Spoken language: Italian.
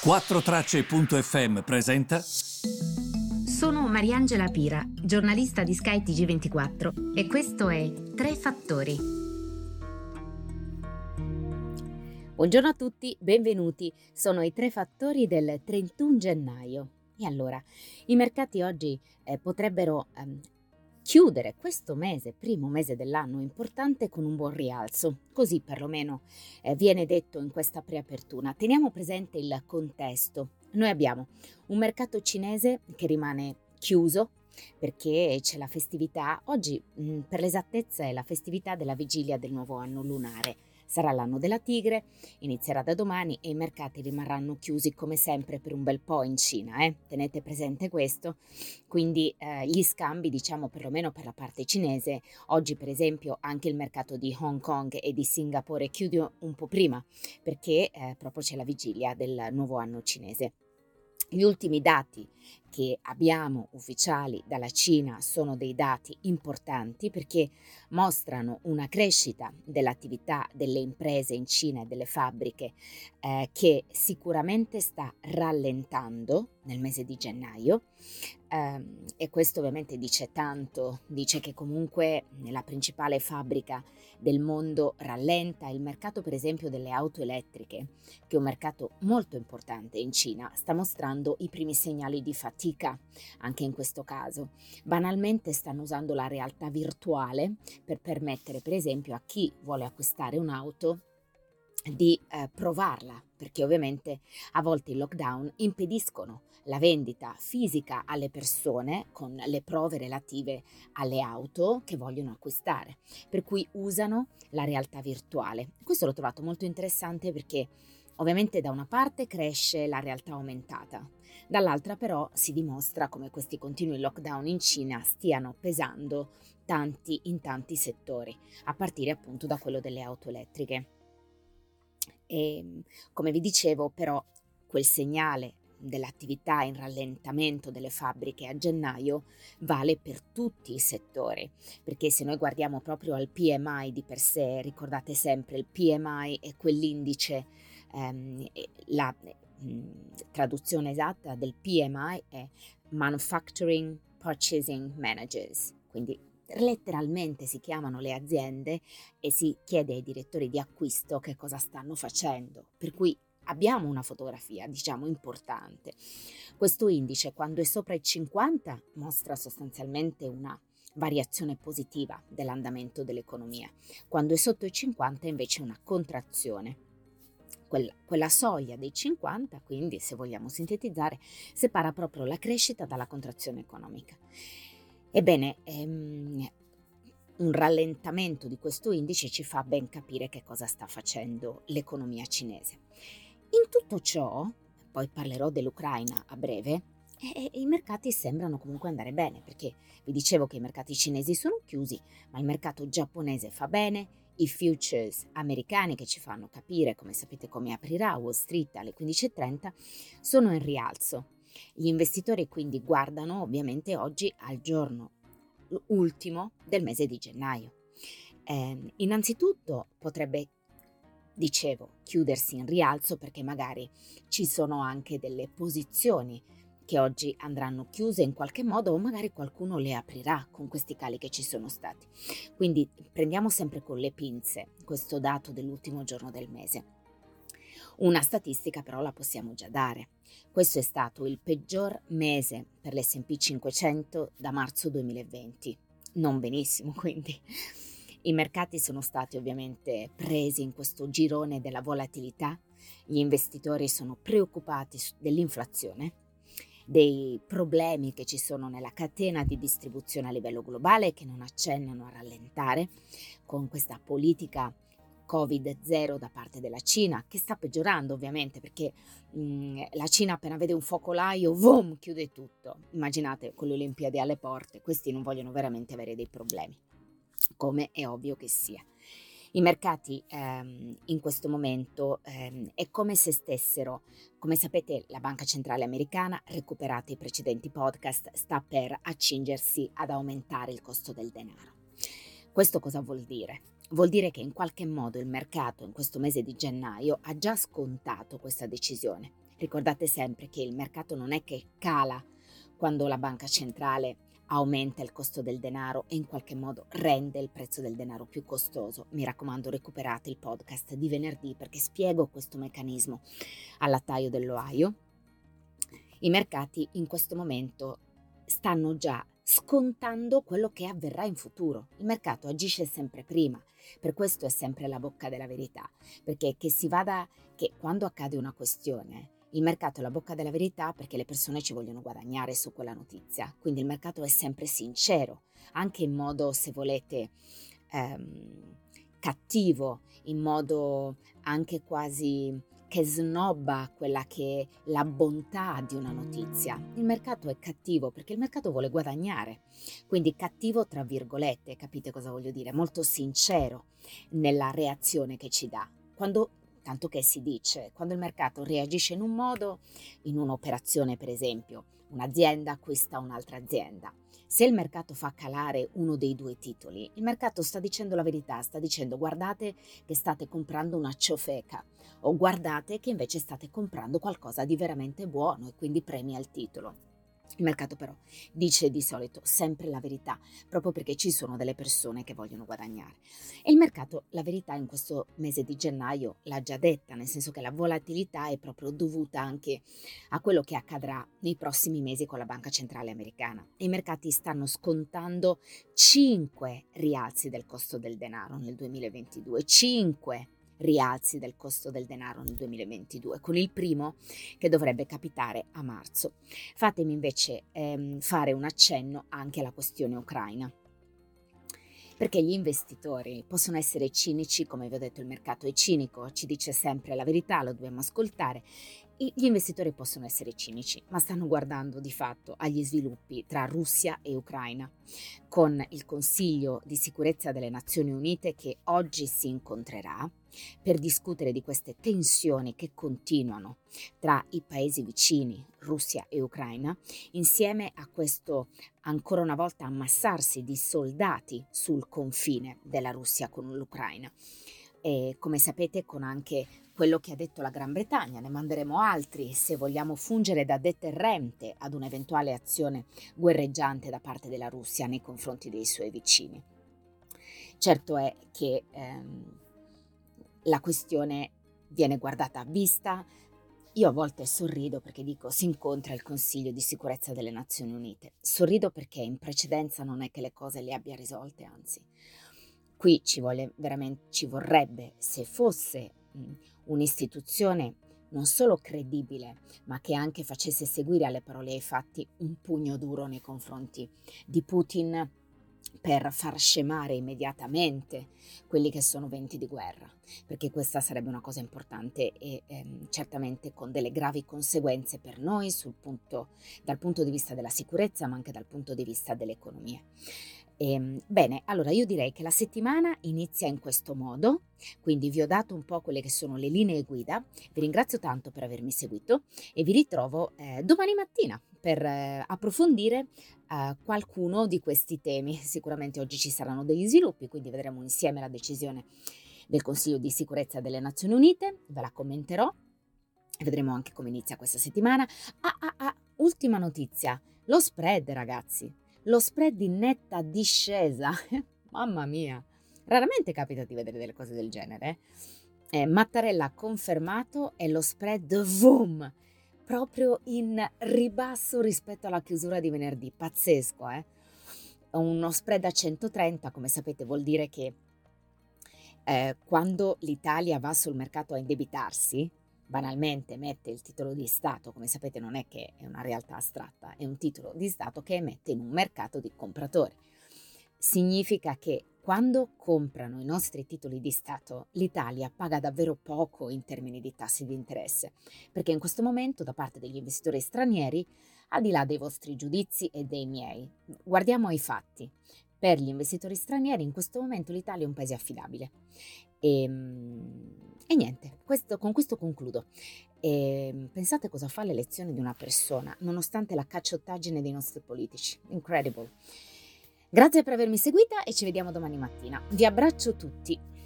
4Tracce.fm presenta. Sono Mariangela Pira, giornalista di Sky TG24 e questo è Tre Fattori. Buongiorno a tutti, benvenuti. Sono i tre fattori del 31 gennaio. E allora, i mercati oggi eh, potrebbero ehm, chiudere questo mese, primo mese dell'anno importante, con un buon rialzo. Così perlomeno eh, viene detto in questa preapertura. Teniamo presente il contesto. Noi abbiamo un mercato cinese che rimane chiuso perché c'è la festività, oggi mh, per l'esattezza è la festività della vigilia del nuovo anno lunare Sarà l'anno della tigre, inizierà da domani e i mercati rimarranno chiusi come sempre per un bel po' in Cina, eh? tenete presente questo. Quindi eh, gli scambi, diciamo perlomeno per la parte cinese, oggi per esempio anche il mercato di Hong Kong e di Singapore chiude un po' prima perché eh, proprio c'è la vigilia del nuovo anno cinese. Gli ultimi dati che abbiamo ufficiali dalla Cina sono dei dati importanti perché mostrano una crescita dell'attività delle imprese in Cina e delle fabbriche eh, che sicuramente sta rallentando nel mese di gennaio eh, e questo ovviamente dice tanto, dice che comunque la principale fabbrica del mondo rallenta, il mercato per esempio delle auto elettriche, che è un mercato molto importante in Cina, sta mostrando i primi segnali di fatica fatica anche in questo caso. Banalmente stanno usando la realtà virtuale per permettere per esempio a chi vuole acquistare un'auto di eh, provarla, perché ovviamente a volte i lockdown impediscono la vendita fisica alle persone con le prove relative alle auto che vogliono acquistare, per cui usano la realtà virtuale. Questo l'ho trovato molto interessante perché Ovviamente da una parte cresce la realtà aumentata, dall'altra però si dimostra come questi continui lockdown in Cina stiano pesando tanti in tanti settori, a partire appunto da quello delle auto elettriche. E come vi dicevo però quel segnale dell'attività in rallentamento delle fabbriche a gennaio vale per tutti i settori, perché se noi guardiamo proprio al PMI di per sé, ricordate sempre il PMI è quell'indice ehm, la mh, mm, traduzione esatta del PMI è Manufacturing Purchasing Managers, quindi letteralmente si chiamano le aziende e si chiede ai direttori di acquisto che cosa stanno facendo, per cui abbiamo una fotografia, diciamo, importante. Questo indice, quando è sopra i 50, mostra sostanzialmente una variazione positiva dell'andamento dell'economia, quando è sotto i 50 invece una contrazione quella, quella soglia dei 50, quindi se vogliamo sintetizzare, separa proprio la crescita dalla contrazione economica. Ebbene, ehm, un rallentamento di questo indice ci fa ben capire che cosa sta facendo l'economia cinese. In tutto ciò, poi parlerò dell'Ucraina a breve, e i mercati sembrano comunque andare bene perché vi dicevo che i mercati cinesi sono chiusi, ma il mercato giapponese fa bene, i futures americani che ci fanno capire, come sapete, come aprirà Wall Street alle 15.30, sono in rialzo. Gli investitori quindi guardano ovviamente oggi al giorno ultimo del mese di gennaio. Eh, innanzitutto potrebbe, dicevo, chiudersi in rialzo perché magari ci sono anche delle posizioni che oggi andranno chiuse in qualche modo o magari qualcuno le aprirà con questi cali che ci sono stati. Quindi prendiamo sempre con le pinze questo dato dell'ultimo giorno del mese. Una statistica però la possiamo già dare. Questo è stato il peggior mese per l'SP 500 da marzo 2020. Non benissimo quindi. I mercati sono stati ovviamente presi in questo girone della volatilità, gli investitori sono preoccupati dell'inflazione dei problemi che ci sono nella catena di distribuzione a livello globale che non accennano a rallentare con questa politica Covid-0 da parte della Cina, che sta peggiorando ovviamente perché mh, la Cina appena vede un focolaio, boom, chiude tutto. Immaginate con le Olimpiadi alle porte, questi non vogliono veramente avere dei problemi, come è ovvio che sia. I mercati ehm, in questo momento ehm, è come se stessero, come sapete la Banca Centrale Americana, recuperate i precedenti podcast, sta per accingersi ad aumentare il costo del denaro. Questo cosa vuol dire? vuol dire che in qualche modo il mercato in questo mese di gennaio ha già scontato questa decisione. Ricordate sempre che il mercato non è che cala quando la banca centrale aumenta il costo del denaro e in qualche modo rende il prezzo del denaro più costoso. Mi raccomando, recuperate il podcast di venerdì perché spiego questo meccanismo all'attaio dell'Ohio. I mercati in questo momento stanno già scontando quello che avverrà in futuro. Il mercato agisce sempre prima, per questo è sempre la bocca della verità, perché che si vada che quando accade una questione il mercato è la bocca della verità perché le persone ci vogliono guadagnare su quella notizia, quindi il mercato è sempre sincero, anche in modo, se volete, ehm, cattivo, in modo anche quasi che snobba quella che è la bontà di una notizia. Il mercato è cattivo perché il mercato vuole guadagnare, quindi cattivo tra virgolette, capite cosa voglio dire? Molto sincero nella reazione che ci dà. Quando tanto che si dice, quando il mercato reagisce in un modo, in un'operazione per esempio, un'azienda acquista un'altra azienda. Se il mercato fa calare uno dei due titoli, il mercato sta dicendo la verità, sta dicendo guardate che state comprando una ciofeca o guardate che invece state comprando qualcosa di veramente buono e quindi premia il titolo. Il mercato però dice di solito sempre la verità, proprio perché ci sono delle persone che vogliono guadagnare. E il mercato la verità in questo mese di gennaio l'ha già detta, nel senso che la volatilità è proprio dovuta anche a quello che accadrà nei prossimi mesi con la Banca Centrale Americana. I mercati stanno scontando 5 rialzi del costo del denaro nel 2022, 5 rialzi del costo del denaro nel 2022, con il primo che dovrebbe capitare a marzo. Fatemi invece ehm, fare un accenno anche alla questione ucraina perché gli investitori possono essere cinici, come vi ho detto il mercato è cinico, ci dice sempre la verità, lo dobbiamo ascoltare. Gli investitori possono essere cinici, ma stanno guardando di fatto agli sviluppi tra Russia e Ucraina, con il Consiglio di sicurezza delle Nazioni Unite che oggi si incontrerà per discutere di queste tensioni che continuano tra i paesi vicini, Russia e Ucraina, insieme a questo ancora una volta ammassarsi di soldati sul confine della Russia con l'Ucraina. E come sapete con anche quello che ha detto la Gran Bretagna, ne manderemo altri se vogliamo fungere da deterrente ad un'eventuale azione guerreggiante da parte della Russia nei confronti dei suoi vicini. Certo è che ehm, la questione viene guardata a vista. Io a volte sorrido perché dico si incontra il Consiglio di sicurezza delle Nazioni Unite. Sorrido perché in precedenza non è che le cose le abbia risolte, anzi. Qui ci, ci vorrebbe, se fosse mh, un'istituzione non solo credibile, ma che anche facesse seguire alle parole e ai fatti un pugno duro nei confronti di Putin per far scemare immediatamente quelli che sono venti di guerra, perché questa sarebbe una cosa importante e ehm, certamente con delle gravi conseguenze per noi punto, dal punto di vista della sicurezza, ma anche dal punto di vista dell'economia. Ehm, bene, allora io direi che la settimana inizia in questo modo, quindi vi ho dato un po' quelle che sono le linee guida, vi ringrazio tanto per avermi seguito e vi ritrovo eh, domani mattina per eh, approfondire eh, qualcuno di questi temi. Sicuramente oggi ci saranno degli sviluppi, quindi vedremo insieme la decisione del Consiglio di sicurezza delle Nazioni Unite, ve la commenterò e vedremo anche come inizia questa settimana. Ah, ah, ah, ultima notizia, lo spread ragazzi lo spread in netta discesa. Mamma mia, raramente capita di vedere delle cose del genere. Eh, Mattarella ha confermato e lo spread boom, proprio in ribasso rispetto alla chiusura di venerdì. Pazzesco, eh? Uno spread a 130, come sapete, vuol dire che eh, quando l'Italia va sul mercato a indebitarsi, banalmente mette il titolo di Stato, come sapete non è che è una realtà astratta, è un titolo di Stato che emette in un mercato di compratori. Significa che quando comprano i nostri titoli di Stato, l'Italia paga davvero poco in termini di tassi di interesse, perché in questo momento da parte degli investitori stranieri, al di là dei vostri giudizi e dei miei, guardiamo ai fatti. Per gli investitori stranieri in questo momento l'Italia è un paese affidabile. E, ehm, e niente, questo, con questo concludo. E ehm, pensate cosa fa l'elezione di una persona, nonostante la cacciottaggine dei nostri politici. Incredible. Grazie per avermi seguita e ci vediamo domani mattina. Vi abbraccio tutti.